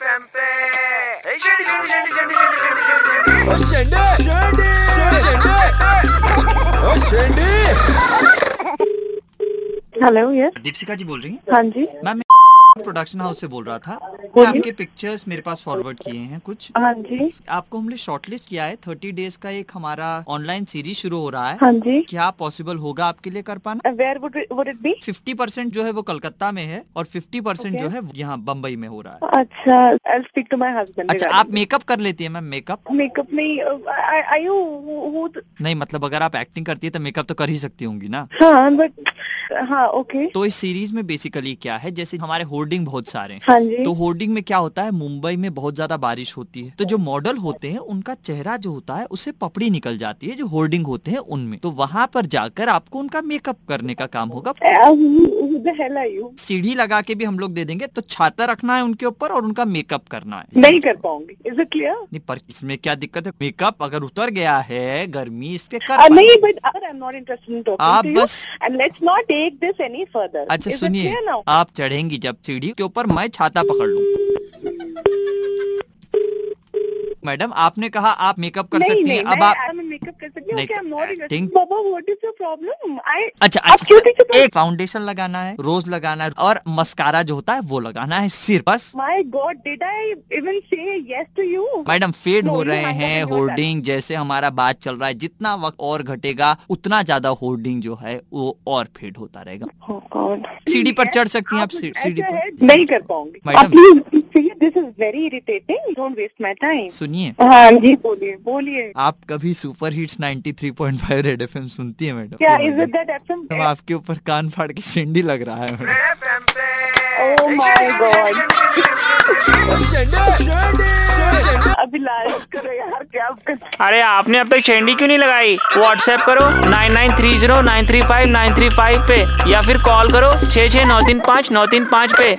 FM पे। शेंडी, शेंडी, शेंडी, शेंडी, शेंडी, शेंडी, शेंडी, शेंडी। शेंडी शेंडी शेंडी हेलो यस दीपिका जी बोल रही हैं? हाँ जी। मैम प्रोडक्शन हाउस से बोल रहा था बोलिए। आपके पिक्चर्स मेरे पास फॉरवर्ड किए हैं कुछ। हाँ जी। आपको हमने शॉर्टलिस्ट किया है। थर्टी डेज़ का एक हमारा ऑनलाइन सीरीज़ शुरू हो रहा है। हाँ जी। क्या पॉसिबल होगा आपके लिए कर पाना where would would it be fifty percent जो है वो कलकत्ता में है और फिफ्टी परसेंट जो है यहाँ बम्बई में हो रहा है। अच्छा I speak to my husband अच्छा आप मेकअप कर लेती है मैम मेकअप मेकअप नहीं आई नहीं मतलब अगर आप एक्टिंग करती है तो मेकअप तो कर ही सकती होंगी ना। हाँ बट हाँ ओके तो इस सीरीज़ में बेसिकली क्या है? जैसे हमारे होर्डिंग बहुत सारे हैं। हाँ जी। तो होर्डिंग में क्या होता है? मुंबई में बहुत ज़्यादा बारिश होती है। तो जो मॉडल होते हैं उनका चेहरा जो होता है उससे पपड़ी निकल जाती है जो होर्डिंग होते हैं उनमें। तो वहाँ पर जाकर आपको उनका मेकअप करने का काम होगा। सीढ़ी लगा के भी हम लोग दे देंगे तो छाता रखना है उनके ऊपर और उनका मेकअप करना है। नहीं कर पाऊँगी। इज़ इट क्लियर नहीं पर इसमें क्या दिक्कत है? मेकअप अगर उतर गया है गर्मी इसके कर नहीं बट अगर I am not interested in आप टॉकिंग टू यू बस and let's not take this any further अच्छा सुनिए आप चढ़ेंगी जब सीढ़ी के ऊपर मैं छाता पकड़ लूँ। मैडम आपने कहा आप मेकअप कर नहीं सकती हैं। अब आप मेकअप कर सकती हूँ? बाबा what is your problem I अच्छा आप अच्छा एक फाउंडेशन लगाना है रोज लगाना है और मस्कारा जो होता है वो लगाना है सिर बस। My god did I even say yes to you madam fed हो रहे हैं होर्डिंग जैसे हमारा बात चल रहा है जितना वक्त और घटेगा उतना ज़्यादा होर्डिंग जो है वो और फेड होता रहेगा। Oh. सीढ़ी पर चढ़ सकती हैं आप सीढ़ी पर? नहीं कर पाऊँगी। Madam. This is very irritating don't waste my time सुनिए। हाँ जी बोलिए बोलिए। आप कभी सुपर हिट्स 93.5 रेड एफएम सुनती है मैडम। क्या is it that FM madam, आपके ऊपर कान फाड़ के सिंडी लग रहा है ओह माय गॉड ओ शेंडी शेंडी अभी लाइक करो यार क्या अरे आपने अब तक शेंडी क्यों नहीं लगाई? व्हाट्सएप करो nine nine three zero nine three five nine three five पे या फिर कॉल करो छः छः नौ तीन पाँच नौ तीन पाँच पे।